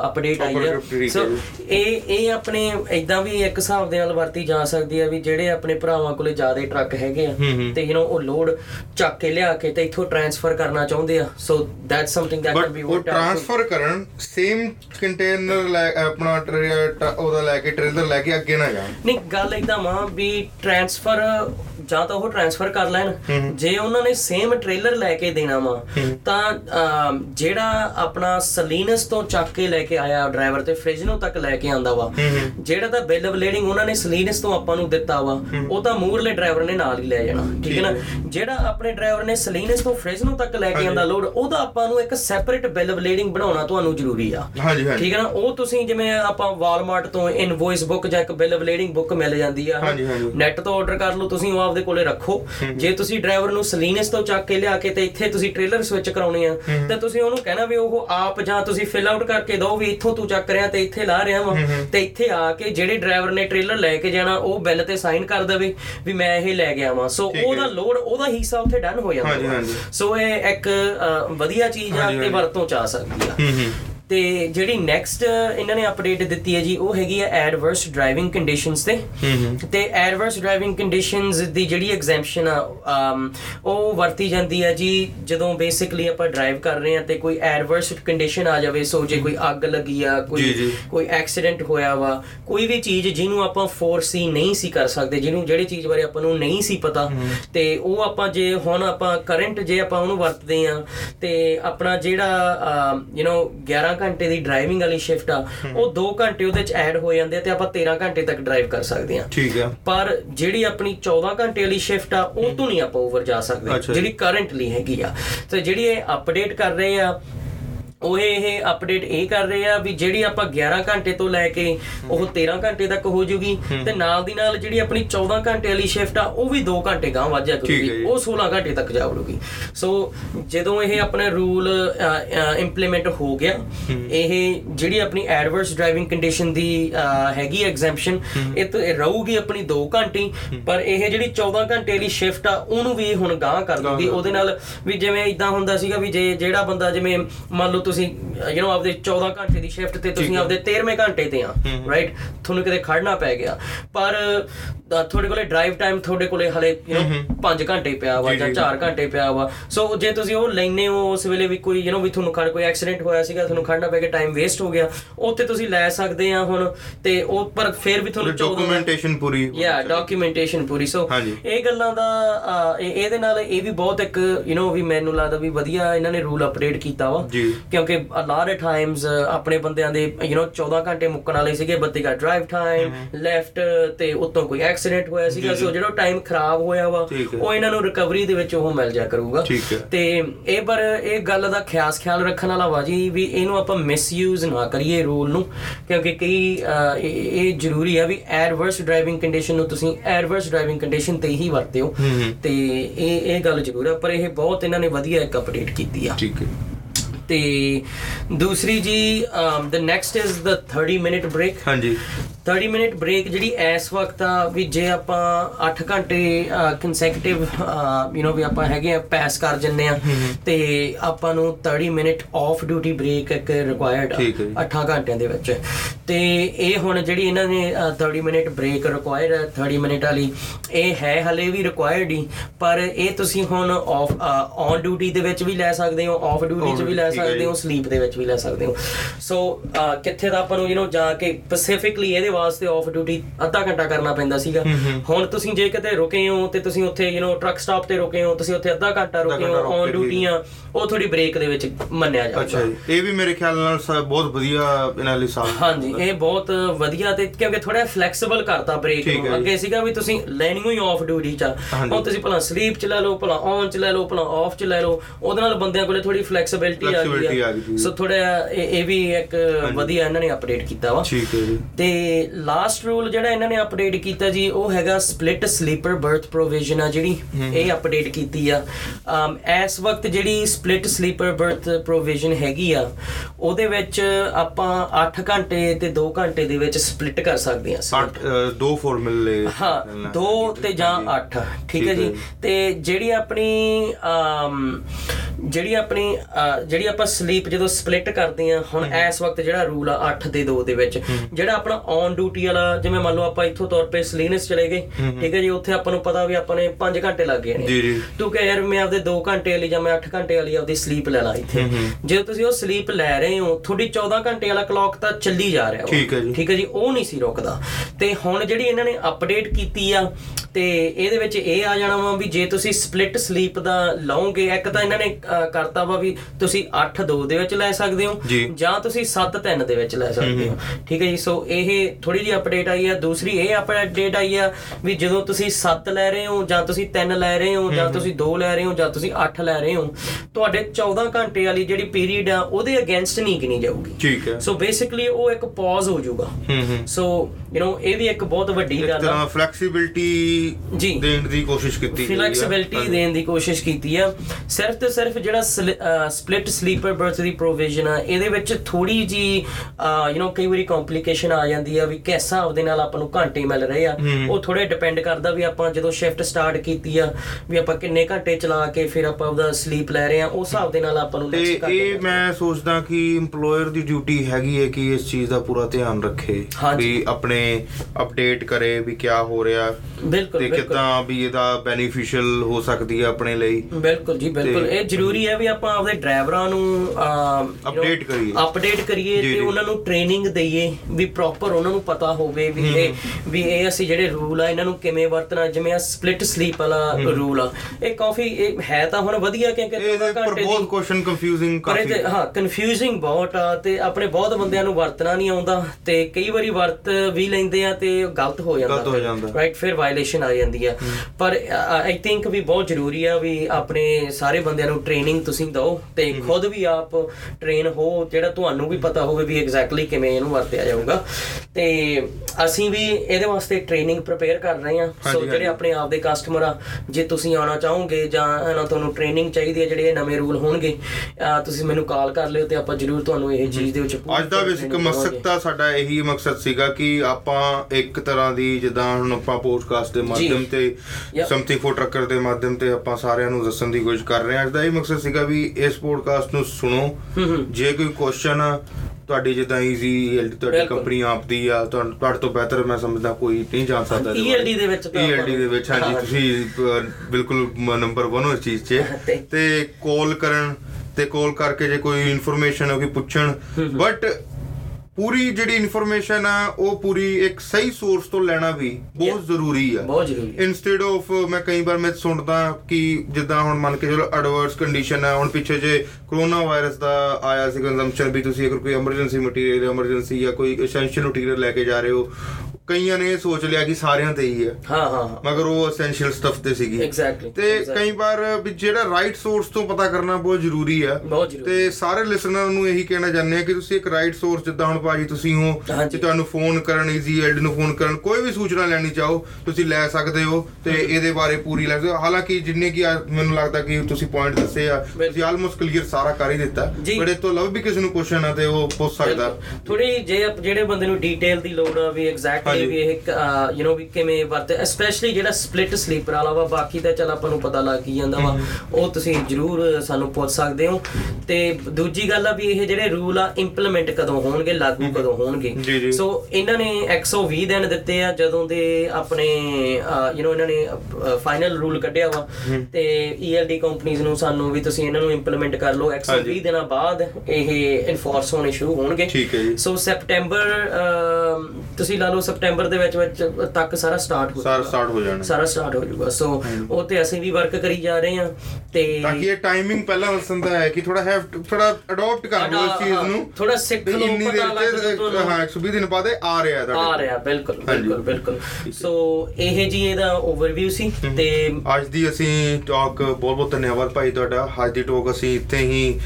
[SPEAKER 2] ਅਪਡੇਟ ਆਈ ਹੈ। ਸੋ ਇਹ ਇਹ ਆਪਣੇ ਇਦਾਂ ਵੀ ਇੱਕ ਹਿਸਾਬ ਦੇ ਨਾਲ ਵਰਤੀ ਜਾ ਸਕਦੀ ਹੈ ਵੀ ਜਿਹੜੇ ਆਪਣੇ ਭਰਾਵਾਂ ਕੋਲੇ ਜ਼ਿਆਦਾ ਟਰੱਕ ਹੈਗੇ ਆ ਤੇ ਯੂ نو ਉਹ ਲੋਡ ਚੱਕ ਕੇ ਲਿਆ ਕੇ ਤੇ ਇੱਥੋਂ ਟਰਾਂਸਫਰ ਕਰਨਾ ਚਾਹੁੰਦੇ ਆ। So that's something that
[SPEAKER 1] can
[SPEAKER 2] be
[SPEAKER 1] ਉਹ ਟ੍ਰਾਂਸਫਰ ਕਰਨ ਸੇਮ ਕੰਟੇਨਰ ਲੈ ਆਪਣਾ ਟਰੇ- ਟ- ਉਹਦਾ ਲੈ ਕੇ ਟ੍ਰੇਲਰ ਲੈ ਕੇ ਅੱਗੇ ਨਾ ਜਾਣ।
[SPEAKER 2] ਨਹੀਂ ਗੱਲ ਇਦਾਂ ਵਾ ਵੀ ਟਰਾਂਸਫਰ ਜਾਂ ਤਾਂ ਉਹ ਟਰਾਂਸਫਰ ਕਰ ਲੈਣ। ਜੇ ਉਹਨਾਂ ਨੇ ਸੇਮ ਟ੍ਰੇਲਰ ਲੈ ਕੇ ਦੇਣਾ ਵਾ ਤਾਂ ਅਮ, ਜਿਹੜਾ ਆਪਣਾ ਸਲੀਨਸ ਤੋਂ ਚੱਕ ਕੇ ਲੈ ਕੇ ਆਇਆ ਡਰਾਈਵਰ ਤੇ ਫ੍ਰਿਜਨੋ ਤੱਕ ਲੈ ਕੇ ਆਂਦਾ ਵਾ ਜਿਹੜਾ ਤਾਂ ਬਿੱਲ ਆਫ ਲੀਡਿੰਗ ਉਹਨਾਂ ਨੇ ਸਲੀਨਸ ਤੋਂ ਆਪਾਂ ਨੂੰ ਦਿੱਤਾ ਵਾ ਉਹ ਤਾਂ ਮੂਰਲੇ ਡਰਾਈਵਰ ਨੇ ਨਾਲ ਹੀ ਲੈ ਜਾਣਾ ਠੀਕ ਹੈ ਨਾ? ਜਿਹੜਾ ਆਪਣੇ ਡਰਾਈਵਰ ਨੇ ਸਲੀਨਸ ਤੋਂ ਫ੍ਰਿਜਨੋ ਤੱਕ ਲੈ ਕੇ ਆਂਦਾ ਲੋਡ ਉਹਦਾ ਆਪਾਂ ਨੂੰ ਇੱਕ ਸੈਪਰੇਟ ਬਿੱਲ ਆਫ ਲੀਡਿੰਗ ਬਣਾਉਣਾ ਤੁਹਾਨੂੰ ਜ਼ਰੂਰੀ ਆ। ਠੀਕ ਹੈ ਨਾ? ਉਹ ਤੁਸੀਂ ਜਿਵੇਂ ਆਪਾਂ ਵਾਲਮਾਰਟ ਤੋਂ ਇਨਵੋਇਸ ਬੁੱਕ ਜਾਂ ਇੱਕ ਬਿੱਲ ਆਫ ਲੀਡਿੰਗ ਬੁੱਕ ਮਿਲ ਜਾਂਦੀ ਆ
[SPEAKER 1] ਹਾਂਜੀ, ਹਾਂਜੀ।
[SPEAKER 2] ਨੈਟ ਤੋਂ ਆਰਡਰ ਕਰ ਲਓ ਤੁਸੀਂ ਉਹ ਆਪਦੇ ਕੋਲੇ ਰੱਖੋ। ਜੇ ਤੁਸੀਂ ਡਰਾਈਵਰ ਨੂੰ ਸਲੀਨਸ ਤੋਂ ਚੱਕ ਕੇ ਲਿਆ ਕੇ ਤੇ ਇੱਥੇ ਤੁਸੀਂ ਟ੍ਰੇਲਰ ਸਵਿਚ ਕਰਾਉਣੇ ਆ ਤੇ ਤੁਸੀਂ ਉਹਨੂੰ ਕਹਿਣਾ ਵੀ ਉਹ ਆਪ ਜਾਂ ਤੁਸੀਂ ਫਿਲ ਆਊਟ ਕਰਕੇ ਦਿਓ ਵੀ ਇੱਥੋਂ ਤੂੰ ਚੱਕ ਰਿਹਾ ਤੇ ਇੱਥੇ ਲਾ ਰਿਹਾ ਵਾ ਤੇ ਇੱਥੇ ਆ ਕੇ ਜਿਹੜੇ ਡਰਾਈਵਰ ਨੇ ਟ੍ਰੇਲਰ ਲੈ ਕੇ ਜਾਣਾ ਉਹ ਬਿੱਲ ਤੇ ਸਾਈਨ ਕਰ ਦੇਵੇ ਵੀ ਮੈਂ ਇਹ ਲੈ ਗਿਆ ਵਾਂ ਸੋ। ਉਹਦਾ ਲੋਡ ਉਹਦਾ ਹਿੱਸਾ ਉੱਥੇ ਡਨ ਹੋ ਜਾਂਦਾ
[SPEAKER 1] ਹਾਂਜੀ,
[SPEAKER 2] ਵਾ।
[SPEAKER 1] ਹਾਂਜੀ।
[SPEAKER 2] ਸੋ ਇਹ ਇੱਕ ਵਧੀਆ ਚੀਜ਼ ਆ ਤੇ। ਵਰਤੋਂ ਚ ਆ ਸਕਦੀ ਆ
[SPEAKER 1] ਹੂੰ ਹੂੰ
[SPEAKER 2] ਤੇ ਜਿਹੜੀ ਨੈਕਸਟ ਇਹਨਾਂ ਨੇ ਅਪਡੇਟ ਦਿੱਤੀ ਹੈ ਜੀ ਉਹ ਹੈਗੀ ਹੈ ਐਡਵਰਸ ਡਰਾਈਵਿੰਗ ਕੰਡੀਸ਼ਨਸ ਤੇ। ਤੇ ਐਡਵਰਸ ਡਰਾਈਵਿੰਗ ਕੰਡੀਸ਼ਨਸ ਦੀ ਜਿਹੜੀ ਐਗਜ਼ੈਂਪਸ਼ਨ ਆ ਉਹ ਵਰਤੀ ਜਾਂਦੀ ਹੈ ਜੀ ਜਦੋਂ ਬੇਸਿਕਲੀ ਆਪਾਂ ਡਰਾਈਵ ਕਰ ਰਹੇ ਹਾਂ ਤੇ ਕੋਈ ਐਡਵਰਸ ਕੰਡੀਸ਼ਨ ਆ ਜਾਵੇ ਸੋ ਜੇ ਕੋਈ ਅੱਗ ਲੱਗੀ ਆ ਕੋਈ। ਕੋਈ ਐਕਸੀਡੈਂਟ ਹੋਇਆ ਵਾ ਕੋਈ ਵੀ ਚੀਜ਼ ਜਿਹਨੂੰ ਆਪਾਂ ਫੋਰਸੀ ਨਹੀਂ ਸੀ ਕਰ ਸਕਦੇ ਜਿਹਨੂੰ ਜਿਹੜੀ ਚੀਜ਼ ਬਾਰੇ ਆਪਾਂ ਨੂੰ ਨਹੀਂ ਸੀ ਪਤਾ ਤੇ ਉਹ ਆਪਾਂ ਜੇ ਹੁਣ ਆਪਾਂ ਕਰੰਟ ਜੇ ਆਪਾਂ ਉਹਨੂੰ ਵਰਤਦੇ ਆ ਤੇ ਆਪਣਾ ਜਿਹੜਾ ਯੂ نو 11 ਘੰਟੇ ਦੀ ਡਰਾਈਵਿੰਗ ਵਾਲੀ ਸ਼ਿਫਟ ਆ ਉਹ 2 ਘੰਟੇ ਉਹਦੇ ਚ ਐਡ ਹੋ ਜਾਂਦੇ ਆ ਤੇ ਆਪਾਂ 13 ਘੰਟੇ ਤੱਕ ਡਰਾਈਵ ਕਰ ਸਕਦੇ ਆ
[SPEAKER 1] ਠੀਕ ਹੈ
[SPEAKER 2] ਪਰ ਜਿਹੜੀ ਆਪਣੀ 14 ਘੰਟੇ ਵਾਲੀ ਸ਼ਿਫਟ ਆ ਉਹ ਤੋਂ ਨਹੀਂ ਆਪਾਂ ਓਵਰ ਜਾ ਸਕਦੇ। ਜਿਹੜੀ ਕਰੰਟਲੀ ਹੈਗੀ ਆ। ਤੇ ਜਿਹੜੀ ਇਹ ਅਪਡੇਟ ਕਰ ਰਹੇ ਆ ਉਹ ਇਹ ਅਪਡੇਟ ਇਹ ਕਰ ਰਹੇ ਆ ਵੀ ਜਿਹੜੀ ਆਪਾਂ 11 ਘੰਟੇ ਤੋਂ ਲੈ ਕੇ ਉਹ 13 ਘੰਟੇ ਤੱਕ ਹੋ ਜੂਗੀ ਤੇ ਨਾਲ ਦੀ ਨਾਲ ਜਿਹੜੀ ਆਪਣੀ 14 ਘੰਟੇ ਵਾਲੀ ਸ਼ਿਫਟ ਆ ਉਹ ਵੀ 2 ਘੰਟੇ ਗਾਂ ਵੱਧ ਜਾ। ਕਰੂਗੀ। ਉਹ 16 ਘੰਟੇ ਤੱਕ ਜਾ ਵੜੂਗੀ ਸੋ ਜਦੋਂ ਇਹ ਆਪਣੇ ਰੂਲ ਇੰਪਲੀਮੈਂਟ ਹੋ ਗਿਆ ਇਹ ਜਿਹੜੀ ਆਪਣੀ ਐਡਵਰਸ ਡਰਾਈਵਿੰਗ ਕੰਡੀਸ਼ਨ ਦੀ ਹੈਗੀ ਐਗਜ਼ੈਂਪਸ਼ਨ ਇਹ ਤਾਂ ਇਹ ਰਹੂਗੀ ਆਪਣੀ 2 ਘੰਟੇ ਪਰ ਇਹ ਜਿਹੜੀ 14 ਘੰਟੇ ਵਾਲੀ ਸ਼ਿਫਟ ਆ ਉਹਨੂੰ ਵੀ ਹੁਣ ਗਾਂ ਕਰ ਦੂਗੀ। ਉਹਦੇ ਨਾਲ ਵੀ ਜਿਵੇਂ ਇਦਾਂ ਹੁੰਦਾ ਸੀਗਾ ਵੀ ਜੇ ਜਿਹੜਾ ਬੰਦਾ ਜਿਵੇਂ ਮੰਨ ਲਓ ਤੁਸੀਂ ਤੁਸੀਂ ਯੂ نو ਆਪਦੇ 14 ਘੰਟੇ ਦੀ ਸ਼ਿਫਟ ਤੇ ਤੁਸੀਂ ਆਪਦੇ 13ਵੇਂ ਘੰਟੇ ਤੇ ਆ ਰਾਈਟ ਤੁਹਾਨੂੰ ਕਿਤੇ ਖੜਨਾ ਪੈ ਗਿਆ ਪਰ ਅ, ਤੁਹਾਡੇ ਕੋਲੇ ਡਰਾਈਵ ਟਾਈਮ ਤੁਹਾਡੇ ਕੋਲੇ ਹਲੇ ਯੂ نو 5 ਘੰਟੇ ਪਿਆ ਵਾ ਜਾਂ 4 ਘੰਟੇ ਪਿਆ ਵਾ ਸੋ ਜੇ ਤੁਸੀਂ ਉਹ ਲੈਨੇ ਹੋ ਉਸ ਵੇਲੇ ਵੀ ਕੋਈ ਯੂ نو ਵੀ ਤੁਹਾਨੂੰ ਖੜ ਕੋਈ ਐਕਸੀਡੈਂਟ ਹੋਇਆ ਸੀਗਾ ਤੁਹਾਨੂੰ ਖੜਨਾ ਪੈ ਗਿਆ ਟਾਈਮ ਵੇਸਟ ਹੋ ਗਿਆ ਉੱਥੇ ਤੁਸੀਂ ਲੈ ਸਕਦੇ ਆ ਹੁਣ ਤੇ ਉਹ ਪਰ ਫਿਰ ਵੀ ਤੁਹਾਨੂੰ 14
[SPEAKER 1] ਡਾਕੂਮੈਂਟੇਸ਼ਨ ਪੂਰੀ
[SPEAKER 2] ਯਾ ਡਾਕੂਮੈਂਟੇਸ਼ਨ ਪੂਰੀ ਸੋ
[SPEAKER 1] ਹਾਂਜੀ।
[SPEAKER 2] ਇਹ ਗੱਲਾਂ ਦਾ ਅਹ, ਇਹ- ਇਹਦੇ ਨਾਲ ਇਹ ਵੀ ਬਹੁਤ ਇੱਕ ਯੂ نو ਵੀ ਮੈਨੂੰ ਲੱਗਦਾ ਵੀ ਵਧੀਆ ਇਹਨਾਂ ਨੇ ਰੂਲ ਅਪਡੇਟ ਕੀਤਾ ਵਾ
[SPEAKER 1] ਜੀ।
[SPEAKER 2] ਕਿਉਂਕਿ lot of times ਅਹ, ਆਪਣੇ ਬੰਦਿਆਂ ਦੇ ਯੂ نو 14 ਘੰਟੇ ਮੁੱਕਣ ਵਾਲੇ ਸੀਗੇ ਬੱਤੀ ਦਾ ਡਰਾਈਵ ਟਾਈਮ ਲੈਫਟ ਤੇ ਉਤੋਂ ਕੋਈ ਐਕਸੀਡੈਂਟ ਹੋਇਆ ਸੀਗਾ ਸੋ ਜਿਹੜਾ ਟਾਈਮ ਖਰਾਬ ਹੋਇਆ ਵਾ। ਉਹ ਇਹਨਾਂ ਨੂੰ ਰਿਕਵਰੀ ਦੇ ਵਿੱਚ ਉਹ ਮਿਲ ਜਾ ਕਰੂਗਾ। ਤੇ ਇਹ ਪਰ ਇਹ ਗੱਲ ਦਾ ਖਿਆਸ ਖਿਆਲ ਰੱਖਣ ਵਾਲਾ ਵਾ ਜੀ ਵੀ ਇਹਨੂੰ ਆਪਾਂ ਮਿਸਯੂਜ਼ ਨਾ ਕਰੀਏ ਰੂਲ ਨੂੰ ਕਿਉਂਕਿ ਕਈ ਇਹ ਜ਼ਰੂਰੀ ਆ ਵੀ ਐਡਵਰਸ ਡਰਾਈਵਿੰਗ ਕੰਡੀਸ਼ਨ ਨੂੰ ਤੁਸੀਂ ਐਡਵਰਸ ਡਰਾਈਵਿੰਗ ਕੰਡੀਸ਼ਨ ਤੇ ਹੀ ਵਰਤਿਓ। ਤੇ ਇਹ ਇਹ ਗੱਲ ਜ਼ਰੂਰ ਆ ਪਰ ਇਹ ਬਹੁਤ ਇਹਨਾਂ ਨੇ ਵਧੀਆ ਇੱਕ ਅਪਡੇਟ ਕੀਤੀ ਆ।
[SPEAKER 1] ਠੀਕ ਹੈ।
[SPEAKER 2] ਤੇ ਦੂਸਰੀ ਜੀ the next is the 30 minute break
[SPEAKER 1] ਹਾਂਜੀ।
[SPEAKER 2] 30 ਮਿੰਟ ਬ੍ਰੇਕ ਜਿਹੜੀ ਇਸ ਵਕਤ ਆ ਵੀ ਜੇ ਆਪਾਂ 8 ਘੰਟੇ ਕਨਸੈਕਟਿਵ ਯੂ نو ਵੀ ਆਪਾਂ ਹੈਗੇ ਆ ਪੈਸ ਕਰ ਜੰਨੇ ਆ ਤੇ ਆਪਾਂ ਨੂੰ 30 ਮਿੰਟ ਆਫ ਡਿਊਟੀ ਬ੍ਰੇਕ ਇੱਕ ਰਿਕੁਆਇਰਡ ਆ
[SPEAKER 1] ਠੀਕ ਹੈ ਜੀ।
[SPEAKER 2] 8 ਘੰਟਿਆਂ ਦੇ ਵਿੱਚ ਤੇ ਇਹ ਹੁਣ ਜਿਹੜੀ ਇਹਨਾਂ ਨੇ ਅ, 30 ਮਿੰਟ ਬ੍ਰੇਕ ਰਿਕੁਆਇਰਡ ਹੈ 30 ਮਿੰਟ ਵਾਲੀ ਇਹ ਹੈ ਹਲੇ ਵੀ ਰਿਕੁਆਇਰਡ ਹੀ ਪਰ ਇਹ ਤੁਸੀਂ ਹੁਣ ਆਫ ਔਨ ਡਿਊਟੀ ਦੇ ਵਿੱਚ ਵੀ ਲੈ ਸਕਦੇ ਹੋ ਆਫ ਡਿਊਟੀ 'ਚ ਵੀ ਲੈ
[SPEAKER 1] ਠੀਕ ਹੈ
[SPEAKER 2] ਸਕਦੇ
[SPEAKER 1] ਜੀ।
[SPEAKER 2] ਹੋ ਸਲੀਪ ਦੇ ਵਿੱਚ ਵੀ ਲੈ ਸਕਦੇ ਹੋ ਸੋ ਕਿੱਥੇ ਦਾ ਆਪਾਂ ਨੂੰ ਯੂ نو ਜਾ ਕੇ ਸਪੈਸੀਫਿਕਲੀ ਇਹਦੇ ਵਾਸਤੇ ਆਫ ਡਿਊਟੀ ਅੱਧਾ ਘੰਟਾ ਕਰਨਾ ਪੈਂਦਾ ਸੀਗਾ। ਹੁਣ ਤੁਸੀਂ ਜੇ ਕਿਤੇ ਰੁਕੇ ਹੋ ਤੇ ਤੁਸੀਂ ਉੱਥੇ ਯੂ نو ਟਰੱਕ ਸਟਾਪ ਤੇ ਰੁਕੇ ਹੋ ਤੁਸੀਂ ਉੱਥੇ ਅੱਧਾ ਘੰਟਾ ਰੁਕੇ ਹੋ ਔਨ
[SPEAKER 1] ਕੇ
[SPEAKER 2] ਡਿਊਟੀ ਆ ਉਹ ਥੋੜੀ ਬ੍ਰੇਕ ਦੇ ਵਿੱਚ ਮੰਨਿਆ ਜਾਊਗਾ
[SPEAKER 1] ਅੱਛਾ ਜੀ। ਇਹ ਵੀ ਮੇਰੇ ਖਿਆਲ ਨਾਲ ਬਹੁਤ ਵਧੀਆ ਇਹਨਾਂ ਲਈ ਸਾਲ
[SPEAKER 2] ਹਾਂਜੀ ਇਹ ਬਹੁਤ ਵਧੀਆ ਤੇ ਕਿਉਂਕਿ ਥੋੜਾ ਫਲੈਕਸੀਬਲ ਕਰਤਾ ਬ੍ਰੇਕ
[SPEAKER 1] ਹੈ
[SPEAKER 2] ਨੂੰ। ਅੱਗੇ ਸੀਗਾ ਵੀ ਤੁਸੀਂ ਲੈਣੀ ਹੋਈ ਆਫ ਡਿਊਟੀ ਚ। ਹੁਣ ਤੁਸੀਂ ਭਲਾ ਸਲੀਪ ਚ ਲੈ ਲਓ ਭਲਾ ਔਨ ਚ ਲੈ ਲਓ ਭਲਾ ਆਫ ਚ ਲੈ ਲਓ। ਉਹਦੇ ਨਾਲ ਬੰਦਿਆਂ ਕੋਲੇ ਥੋੜੀ ਫਲੈਕਸੀਬਿਲਟੀ ਆ ਗਈ ਸੋ ਥੋੜਾ ਇਹ ਇਹ ਵੀ ਇੱਕ ਵਧੀਆ ਇਹਨਾਂ ਨੇ ਅਪਡੇਟ ਕੀਤਾ ਵਾ।
[SPEAKER 1] ਠੀਕ ਹੈ ਜੀ।
[SPEAKER 2] ਤੇ ਲਾਸਟ ਰੂਲ ਜਿਹੜਾ ਇਹਨਾਂ ਨੇ ਅਪਡੇਟ ਕੀਤਾ ਜੀ ਉਹ ਹੈਗਾ ਸਪਲਿਟ ਸਲੀਪਰ ਬਰਥ ਪ੍ਰੋਵੀਜ਼ਨ ਆ ਜਿਹੜੀ ਇਹ ਅਪਡੇਟ ਕੀਤੀ ਆ। ਅਮ ਇਸ ਵਕਤ ਜਿਹੜੀ ਸਪਲਿਟ ਸਲੀਪਰ ਬਰਥ ਪ੍ਰੋਵੀਜ਼ਨ ਹੈਗੀ ਆ ਉਹਦੇ ਵਿੱਚ ਆਪਾਂ 8 ਘੰਟੇ ਤੇ 2 ਘੰਟੇ ਦੇ ਵਿੱਚ ਸਪਲਿਟ ਕਰ ਸਕਦੇ ਆ
[SPEAKER 1] ਦੋ ਫਾਰਮੂਲੇ
[SPEAKER 2] ਹਾਂ 2 ਤੇ ਜਾਂ 8 ਠੀਕ ਹੈ ਜੀ? ਤੇ ਜਿਹੜੀ ਆਪਣੀ ਅਮ, ਜਿਹੜੀ ਆਪਣੀ ਜਿਹੜੀ ਆਪਾਂ ਸਲੀਪ ਜਦੋਂ ਸਪਲਿਟ ਕਰਦੇ ਆ ਹੁਣ ਇਸ ਵਕਤ ਜਿਹੜਾ ਰੂਲ ਆ 8 ਦੇ 2 ਦੇ ਵਿੱਚ ਜਿਹੜਾ ਆਪਣਾ ਔਨ ਡਿਊਟੀ ਵਾਲਾ ਜਿਵੇਂ ਮੰਨ ਲਓ ਆਪਾਂ ਇੱਥੋਂ ਤੌਰ ਤੇ ਸਲੀਨਸ ਚਲੇ ਗਏ ਠੀਕ ਹੈ ਜੀ ਉੱਥੇ ਆਪਾਂ ਨੂੰ ਪਤਾ ਵੀ ਆਪਾਂ ਨੇ 5 ਘੰਟੇ ਲੱਗ ਗਏ ਨੇ।
[SPEAKER 1] ਜੀ ਜੀ।
[SPEAKER 2] ਤੂੰ ਕਹੇ ਯਾਰ ਮੈਂ ਆਪਦੇ 2 ਘੰਟੇ ਵਾਲੀ ਜਾਂ ਮੈਂ 8 ਘੰਟੇ ਵਾਲੀ ਆਪਦੀ ਸਲੀਪ ਲੈ ਲਾਂ ਇੱਥੇ। ਜਦੋਂ ਤੁਸੀਂ ਉਹ ਸਲੀਪ ਲੈ ਰਹੇ ਹੋ ਤੁਹਾਡੀ 14 ਘੰਟੇ ਵਾਲਾ ਕਲੌਕ ਤਾਂ ਚੱਲੀ ਜਾ ਰਿਹਾ।
[SPEAKER 1] ਠੀਕ ਹੈ ਜੀ।
[SPEAKER 2] ਠੀਕ ਹੈ ਜੀ ਉਹ ਨਹੀਂ ਸੀ ਰੁਕਦਾ। ਤੇ ਹੁਣ ਜਿਹੜੀ ਇਹਨਾਂ ਨੇ ਅਪਡੇਟ ਕੀਤੀ ਆ ਤੇ ਇਹਦੇ ਵਿੱਚ ਇਹ ਆ ਜਾਣਾ ਵਾ ਵੀ ਜੇ ਤੁਸੀਂ ਸਪਲਿਟ ਸਲੀਪ ਦਾ ਲਓਗੇ ਇੱਕ ਤਾਂ ਇਹਨਾਂ ਨੇ ਕਰਤਾ ਵਾ ਵੀ ਤੁਸੀਂ 8 2 ਦੇ ਵਿੱਚ ਲੈ ਸਕਦੇ ਹੋ
[SPEAKER 1] ਜੀ।
[SPEAKER 2] ਤੁਸੀਂ 7 3 ਦੇ ਵਿੱਚ ਲੈ ਸਕਦੇ ਹੋ ਠੀਕ ਹੈ ਜੀ ਸੋ ਇਹ ਥੋੜੀ ਜਿਹੀ ਅਪਡੇਟ ਆਈ ਆ। ਦੂਸਰੀ ਇਹ ਅਪਡੇਟ ਆਈ ਆ ਵੀ ਜਦੋਂ ਤੁਸੀਂ 7 ਲੈ ਰਹੇ ਹੋ ਜਾਂ ਤੁਸੀਂ 3 ਲੈ ਰਹੇ ਹੋ ਜਾਂ ਤੁਸੀਂ 2 ਲੈ ਰਹੇ ਹੋ ਜਾਂ ਤੁਸੀਂ 8 ਲੈ ਰਹੇ ਹੋ ਤੁਹਾਡੇ 14 ਘੰਟੇ ਵਾਲੀ ਜਿਹੜੀ ਪੀਰੀਅਡ ਆ ਉਹਦੇ ਅਗੇਂਸਟ ਨਹੀਂ ਗਿਣੀ ਜਾਊਗੀ।
[SPEAKER 1] ਠੀਕ ਹੈ।
[SPEAKER 2] ਸੋ ਬੇਸਿਕਲੀ ਉਹ ਇੱਕ ਪੌਜ਼ ਹੋ ਜਾਊਗਾ। ਸੋ ਯੂ نو ਇਹ ਵੀ ਇੱਕ ਬਹੁਤ ਵੱਡੀ
[SPEAKER 1] ਇੱਕ
[SPEAKER 2] ਗੱਲ ਆ
[SPEAKER 1] ਤਰ੍ਹਾਂ ਫਲੈਕਸੀਬਿਲਟੀ
[SPEAKER 2] ਜੀ।
[SPEAKER 1] ਦੇਣ ਦੀ ਕੋਸ਼ਿਸ਼ ਕੀਤੀ ਗਈ ਆ।
[SPEAKER 2] ਫਲੈਕਸੀਬਿਲਟੀ
[SPEAKER 1] ਹਾਂਜੀ।
[SPEAKER 2] ਦੇਣ ਦੀ ਕੋਸ਼ਿਸ਼ ਕੀਤੀ ਆ ਸਿਰਫ ਤੇ ਸਿਰਫ ਜਿਹੜਾ ਸਪਲਿਟ ਸਲੀਪਰ ਬਰਥ ਦੀ ਪ੍ਰੋਵੀਜ਼ਨ ਆ ਇਹਦੇ ਵਿੱਚ ਥੋੜੀ ਜੀ ਯੂ نو ਕਈ ਵਾਰੀ ਕੰਪਲਿਕੇਸ਼ਨ ਆ ਜਾਂਦੀ ਆ ਵੀ ਕਿਸ ਹਿਸਾਬ ਦੇ ਨਾਲ ਆਪਾਂ ਨੂੰ ਘੰਟੇ ਮਿਲ ਰਹੇ ਆ ਉਹ ਥੋੜੇ ਡਿਪੈਂਡ ਕਰਦਾ ਵੀ ਆਪਾਂ ਜਦੋਂ ਸ਼ਿਫਟ ਸਟਾਰਟ ਕੀਤੀ ਆ ਵੀ ਆਪਾਂ ਕਿੰਨੇ ਘੰਟੇ ਚਲਾ ਕੇ ਫਿਰ ਆਪਾਂ ਉਹਦਾ ਸਲੀਪ ਲੈ ਰਹੇ ਆ ਉਸ ਹਿਸਾਬ ਦੇ ਨਾਲ ਆਪਾਂ ਨੂੰ
[SPEAKER 1] ਤੇ
[SPEAKER 2] next ਘੰਟੇ
[SPEAKER 1] ਇਹ ਮੈਂ ਸੋਚਦਾ ਕਿ EMPLOYER ਦੀ ਡਿਊਟੀ ਹੈਗੀ ਹੈ ਕਿ ਇਸ ਚੀਜ਼ ਦਾ ਪੂਰਾ ਧਿਆਨ ਰੱਖੇ
[SPEAKER 2] ਹਾਂਜੀ।
[SPEAKER 1] ਵੀ ਆਪਣੇ ਅਪਡੇਟ ਕਰੇ ਵੀ ਕੀ ਹੋ ਰਿਹਾ। ਤੇ ਕਿਦਾਂ ਵੀ ਇਹਦਾ ਬੈਨੀਫੀਸ਼ੀਅਲ ਹੋ ਸਕਦੀ ਹੈ ਆਪਣੇ ਲਈ।
[SPEAKER 2] ਬਿਲਕੁਲ ਜੀ ਬਿਲਕੁਲ। ਇਹ ਜ਼ਰੂਰੀ ਹੈ ਵੀ ਆਪਾਂ ਆਪਦੇ ਡਰਾਈਵਰਾਂ ਨੂੰ
[SPEAKER 1] Update ਕਰੀਏ।
[SPEAKER 2] ਅਪਡੇਟ ਕਰੀਏ ਤੇ। ਉਹਨਾਂ ਨੂੰ ਟ੍ਰੇਨਿੰਗ ਦਈਏ ਵੀ ਪ੍ਰੋਪਰ ਉਹਨਾਂ ਨੂੰ ਪਤਾ ਹੋਵੇ ਵੀ ਇਹ ਵੀ ਇਹ ਅਸੀਂ ਜਿਹੜੇ ਰੂਲ ਆ ਇਹਨਾਂ ਨੂੰ ਕਿਵੇਂ ਵਰਤਣਾ ਜਿਵੇਂ ਆ ਸਪਲਿਟ ਸਲੀਪ ਵਾਲਾ ਰੂਲ ਆ। ਇਹ ਕਾਫੀ ਇਹ ਹੈ ਤਾਂ ਹੁਣ ਵਧੀਆ ਕਿਉਂਕਿ ਘੰਟੇ
[SPEAKER 1] ਬਹੁਤ
[SPEAKER 2] ਦੀ
[SPEAKER 1] ਕੁਐਸਚਨ ਕੰਫਿਊਜ਼ਿੰਗ
[SPEAKER 2] ਪਰ ਇਹ
[SPEAKER 1] ਕਾਫੀ
[SPEAKER 2] ਹਾਂ। ਕਨਫਿਊਜ਼ਿੰਗ ਬਹੁਤ ਆ ਤੇ ਆਪਣੇ ਬਹੁਤ ਬੰਦਿਆਂ ਨੂੰ ਵਰਤਣਾ ਨਹੀਂ ਆਉਂਦਾ ਤੇ ਕਈ ਵਾਰੀ ਵਰਤ ਵੀ ਲੈਂਦੇ ਆ ਤੇ ਗਲਤ ਹੋ ਜਾਂਦਾ
[SPEAKER 1] ਗਲਤ ਹੋ ਜਾਂਦਾ।
[SPEAKER 2] ਰਾਈਟ ਫਿਰ ਵਾਇਲੇਸ਼ਨ ਆ ਜਾਂਦੀ ਆ। ਪਰ ਆਈ ਥਿੰਕ ਵੀ ਬਹੁਤ ਜ਼ਰੂਰੀ ਆ ਵੀ ਆਪਣੇ ਸਾਰੇ ਬੰਦਿਆਂ ਨੂੰ ਟ੍ਰੇਨਿੰਗ ਤੁਸੀਂ ਦਿਓ ਤੇ ਖੁਦ ਵੀ ਆਪ ਟ੍ਰੇਨ ਹੋ ਜਿਹੜਾ ਤੁਹਾਨੂੰ ਵੀ ਪਤਾ ਹੋਵੇ ਵੀ ਐਗਜ਼ੈਕਟਲੀ ਕਿਵੇਂ ਇਹਨੂੰ ਵਰਤਿਆ ਜਾਊਗਾ। ਤੇ ਅਸੀਂ ਵੀ ਇਹਦੇ ਵਾਸਤੇ ਟ੍ਰੇਨਿੰਗ ਪ੍ਰਿਪੇਅਰ ਕਰ ਰਹੇ ਆ। ਸੋ ਜਿਹੜੇ ਆਪਣੇ ਆਪ ਦੇ ਕਸਟਮਰ ਆ ਜੇ ਤੁਸੀਂ ਆਉਣਾ ਚਾਹੋਗੇ ਜਾਂ ਇਹਨਾਂ ਤੁਹਾਨੂੰ ਟ੍ਰੇਨਿੰਗ ਚਾਹੀਦੀ ਹੈ ਜਿਹੜੇ ਨਵੇਂ ਰੂਲ ਹੋਣਗੇ ਤੁਸੀਂ ਮੈਨੂੰ ਕਾਲ ਕਰ ਲਿਓ ਤੇ ਆਪਾਂ ਜ਼ਰੂਰ ਤੁਹਾਨੂੰ ਇਹ ਚੀਜ਼ ਦੇ ਵਿੱਚ
[SPEAKER 1] ਅੱਜ ਦਾ ਬੇਸਿਕ ਮਕਸਦ। ਤਾਂ ਸਾਡਾ ਇਹੀ ਮਕਸਦ ਸੀਗਾ ਕਿ ਆਪਾਂ ਇੱਕ ਤਰ੍ਹਾਂ ਦੀ ਜਿੱਦਾਂ ਹੁਣ ਆਪਾਂ ਪੋਡਕਾਸਟ ਦੇ ਮਾਧਿਅਮ ਤੇ. ਸਮਥਿੰਗ ਫੋਰ ਟਰੱਕਰ ਦੇ ਮਾਧਿਅਮ ਤੇ ਆਪਾਂ ਸਾਰਿਆਂ ਨੂੰ ਦੱਸਣ ਦੀ ਕੋਸ਼ਿਸ਼ ਕਰ ਰਹੇ ਹਾਂ ਅੱਜ ਦਾ ਇਹ ਮਕਸਦ ਸੀਗਾ ਵੀ ਇਸ ਪੋਡਕਾਸਟ ਨੂੰ ਸੁਣੋ ਜੇ ਕੋਈ ਕੁਐਸਚਨ ਤੁਹਾਡੀ ਜਿੱਦਾਂ ਈਜ਼ੀ ਤੁਹਾਡੀ। ਕੰਪਨੀ ਆਪਦੀ ਆ ਤੁਹਾਨੂੰ ਤੁਹਾਡੇ ਤੋਂ ਬਿਹਤਰ ਮੈਂ ਸਮਝਦਾ ਕੋਈ ਨਹੀਂ ਜਾਣ ਸਕਦਾ।
[SPEAKER 2] ELD ਦੇ ਵਿੱਚ ਤਾਂ ਆਪਾਂ
[SPEAKER 1] ELD ਦੇ ਵਿੱਚ ਹਾਂਜੀ। ਤੁਸੀਂ ਬਿਲਕੁਲ ਨੰਬਰ 1 ਹੋ ਇਸ ਚੀਜ਼ 'ਚ
[SPEAKER 2] ਤੇ-
[SPEAKER 1] ਤੇ ਕਾਲ ਕਰਨ ਤੇ ਕਾਲ ਕਰਕੇ ਜੇ ਕੋਈ ਇਨਫੋਰਮੇਸ਼ਨ ਹੋ ਕੋਈ ਪੁੱਛਣ ਬਟ ਪੂਰੀ ਜਿਹੜੀ ਇਨਫੋਰਮੇਸ਼ਨ ਆ ਉਹ ਪੂਰੀ ਇੱਕ ਸਹੀ ਸੋਰਸ ਤੋਂ ਲੈਣਾ ਵੀ ਬਹੁਤ. ਜ਼ਰੂਰੀ ਆ
[SPEAKER 2] ਬਹੁਤ ਜ਼ਰੂਰੀ
[SPEAKER 1] ਇਨਸਟੈਡ ਆਫ ਮੈਂ ਕਈ ਵਾਰ ਮੈਂ ਸੁਣਦਾ ਕਿ ਜਿੱਦਾਂ ਹੁਣ ਮੰਨ ਕੇ ਚਲੋ ਐਡਵਰਸ ਕੰਡੀਸ਼ਨ ਹੈ ਹੁਣ ਪਿੱਛੇ ਜੇ ਕਰੋਨਾ ਵਾਇਰਸ ਦਾ ਆਇਆ ਸੀ ਕੰਜ਼ੰਪਸ਼ਨ ਵੀ ਤੁਸੀਂ ਅਗਰ ਕੋਈ ਐਮਰਜੈਂਸੀ ਮਟੀਰੀਅਲ ਐਮਰਜੈਂਸੀ ਜਾਂ ਕੋਈ ਐਸੈਂਸ਼ੀਅਲ ਮਟੀਰੀਅਲ ਲੈ ਕੇ ਜਾ ਰਹੇ ਹੋ ਕਈਆਂ ਨੇ ਸੋਚ ਲਿਆ ਕਿ ਸਾਰਿਆਂ ਤੇ ਹੀ ਹੈ।
[SPEAKER 2] ਹਾਂ ਹਾਂ
[SPEAKER 1] ਮਗਰ ਉਹ ਐਸੈਂਸ਼ੀਅਲ ਸਟਫ ਤੇ ਸੀਗੀ।
[SPEAKER 2] Exactly,
[SPEAKER 1] ਤੇ. ਕਈ ਵਾਰ ਵੀ ਜਿਹੜਾ ਰਾਈਟ ਸੋਰਸ ਤੋਂ ਪਤਾ ਕਰਨਾ ਬਹੁਤ ਜ਼ਰੂਰੀ ਆ ਤੇ ਸਾਰੇ ਲਿਸਨਰ ਨੂੰ ਇਹੀ ਕਹਿਣਾ ਚਾਹੁੰਦੇ ਆ ਕਿ ਤੁਸੀਂ ਇੱਕ ਰਾਈਟ ਸੋਰਸ ਜਿੱਦਾਂ ਹੁਣ ਭਾਜੀ ਤੁਸੀਂ ਹੋ। ਕਿ ਤੁਹਾਨੂੰ ਫੋਨ ਕਰਨ ਈਜ਼ੀ ਐਲਡ ਨੂੰ ਫੋਨ ਕਰਨ ਕੋਈ ਵੀ ਸੂਚਨਾ ਲੈਣੀ ਚਾਹੋ ਤੁਸੀਂ ਲੈ ਸਕਦੇ ਹੋ ਤੇ ਇਹਦੇ ਬਾਰੇ ਪੂਰੀ ਲੈ ਸਕਦੇ ਹੋ। ਹਾਲਾਂਕਿ ਜਿੰਨੇ ਕੀ ਮੈਨੂੰ ਲੱਗਦਾ ਕਿ ਤੁਸੀਂ ਪੁਆਇੰਟ ਦੱਸੇ ਆ ਤੁਸੀਂ ਆਲਮੋਸਟ ਕਲੀਅਰ ਸਾਰਾ ਕਰ ਹੀ ਦਿੱਤਾ। ਇਹ ਤੋਂ ਇਲਾਵਾ ਵੀ ਕਿਸੇ ਨੂੰ ਕੁਐਸਚਨ ਆ ਤੇ ਉਹ ਪੁੱਛ ਸਕਦਾ।
[SPEAKER 2] ਥੋੜੀ ਜੇ ਜਿਹੜੇ ਬੰਦੇ ਨੂੰ ਡੀਟੇਲ ਦੀ ਲੋੜ ਆ ਵੀ ਐਗਜ਼ੈਕਟਲੀ
[SPEAKER 1] ਹਾਂਜੀ।
[SPEAKER 2] ਵੀ ਇਹ ਯੂ نو ਵੀ ਕਿਵੇਂ ਵਰਤੇ ਸਪੈਸ਼ਲੀ ਜਿਹੜਾ ਸਪਲਿਟ ਸਲੀਪਰ ਵਾਲਾ ਵਾ ਬਾਕੀ ਤਾਂ ਚਲ ਆਪਾਂ ਨੂੰ ਪਤਾ ਲੱਗ ਹੀ ਜਾਂਦਾ ਵਾ ਉਹ ਤੁਸੀਂ ਜਰੂਰ ਸਾਨੂੰ ਪੁੱਛ ਸਕਦੇ ਹੋ ਤੇ ਦੂਜੀ ਗੱਲ ਆ ਵੀ ਇਹ ਜਿਹੜੇ ਰੂਲ ਆ ਇੰਪਲੀਮੈਂਟ ਕਦੋਂ ਹੋਣਗੇ ਲਾਗੂ ਕਦੋਂ ਹੋਣਗੇ
[SPEAKER 1] ਜੀ, ਜੀ।
[SPEAKER 2] ਸੋ ਇਹਨਾਂ ਨੇ 120 ਦਿਨ ਦਿੱਤੇ ਆ ਜਦੋਂ ਦੇ ਆਪਣੇ ਯੂ نو ਇਹਨਾਂ ਨੇ ਫਾਈਨਲ ਰੂਲ ਕੱਢਿਆ ਵਾ ਤੇ ELD ਕੰਪਨੀਆਂ ਨੂੰ ਸਾਨੂੰ ਵੀ ਤੁਸੀਂ ਇਹਨਾਂ ਨੂੰ ਇੰਪਲੀਮੈਂਟ ਕਰ ਲਓ 120
[SPEAKER 1] ਹਾਂਜੀ।
[SPEAKER 2] ਦਿਨਾਂ ਬਾਅਦ ਇਹ ਇਨਫੋਰਸ ਹੋਣੇ ਸ਼ੁਰੂ ਹੋਣਗੇ
[SPEAKER 1] ਠੀਕ ਹੈ ਜੀ
[SPEAKER 2] ਸੋ ਸੈਪਟੈਂਬਰ ਅਮ, ਤੁਸੀਂ ਲਾ ਲਓ ਸੈਪਟੈਂਬਰ ਦੇ ਵਿੱਚ ਵਿੱਚ ਤੱਕ ਸਾਰਾ ਸਟਾਰਟ ਹੋ
[SPEAKER 1] ਸਾਰਾ। ਸਟਾਰਟ ਹੋ ਜਾਣਾ।
[SPEAKER 2] ਸਾਰਾ ਸਟਾਰਟ ਹੋ ਜਾਊਗਾ। ਸੋ ਉਹ ਤੇ ਅਸੀਂ ਵੀ ਵਰਕ ਕਰੀ ਜਾ ਰਹੇ ਹਾਂ ਤੇ
[SPEAKER 1] ਤਾਂ ਕਿ ਇਹ ਟਾਈਮਿੰਗ ਪਹਿਲਾਂ ਦੱਸਣ ਦਾ ਹੈ ਕਿ ਥੋੜਾ ਹੈ ਥੋੜਾ ਅਡਾਪਟ ਕਰ ਲਓ ਇਸ ਚੀਜ਼ ਨੂੰ
[SPEAKER 2] ਥੋੜਾ ਸਿੱਖ ਲਓ ਪਤਾ ਲੱਗ।
[SPEAKER 1] ਹਾਂ 120 ਦਿਨ ਬਾਅਦ ਆ ਰਿਹਾ
[SPEAKER 2] ਆ
[SPEAKER 1] ਤੁਹਾਡੇ
[SPEAKER 2] ਰਿਹਾ ਬਿਲਕੁਲ। ਬਿਲਕੁਲ ਬਿਲਕੁਲ। ਸੋ ਇਹ ਜੀ ਇਹਦਾ ਓਵਰਵਿਊ ਸੀ ਤੇ
[SPEAKER 1] ਅੱਜ ਦੀ ਅਸੀਂ ਟਾਕ ਬਹੁਤ ਬਹੁਤ ਧੰਨਵਾਦ ਭਾਈ ਤੁਹਾਡਾ। ਅੱਜ ਦੀ ਟਾਕ ਅਸੀਂ ਇੱਥੇ ਹੀ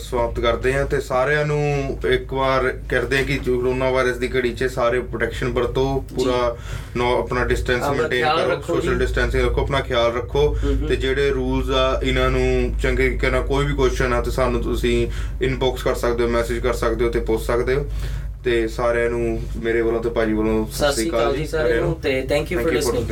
[SPEAKER 1] ਸਮਾਪਤ ਕਰਦੇ ਹਾਂ ਤੇ ਸਾਰਿਆਂ ਨੂੰ ਇੱਕ ਵਾਰ ਕਰਦੇ ਹਾਂ ਕਿ ਕਰੋਨਾ ਵਾਇਰਸ ਦੀ ਘੜੀ 'ਚ ਸਾਰੇ ਪ੍ਰੋਟੈਕਸ਼ਨ ਵਰਤੋ ਪੂਰਾ ਨੋ ਆਪਣਾ ਡਿਸਟੈਂਸ ਮੇਨਟੇਨ ਕਰੋ ਸੋਸ਼ਲ। ਡਿਸਟੈਂਸਿੰਗ ਰੱਖੋ ਆਪਣਾ ਖਿਆਲ ਰੱਖੋ ਤੇ ਜਿਹੜੇ ਰੂਲਸ ਆ ਇਹਨਾਂ ਨੂੰ ਚੰਗੇ ਨਾਲ ਕੋਈ ਵੀ ਕੁਐਸਚਨ ਆ ਤੇ ਸਾਨੂੰ ਤੁਸੀਂ ਇਨਬਾਕਸ ਕਰ ਸਕਦੇ ਹੋ ਮੈਸੇਜ ਕਰ ਸਕਦੇ ਹੋ ਤੇ ਪੁੱਛ ਸਕਦੇ ਹੋ। ਤੇ ਸਾਰਿਆਂ ਨੂੰ ਮੇਰੇ ਵੱਲੋਂ ਤੇ ਭਾਜੀ ਵੱਲੋਂ
[SPEAKER 2] ਸਤਿ ਸ਼੍ਰੀ ਅਕਾਲ ਜੀ ਸਾਰਿਆਂ ਨੂੰ ਤੇ ਥੈਂਕ ਯੂ ਫॉर ਲਿਸਨਿੰਗ.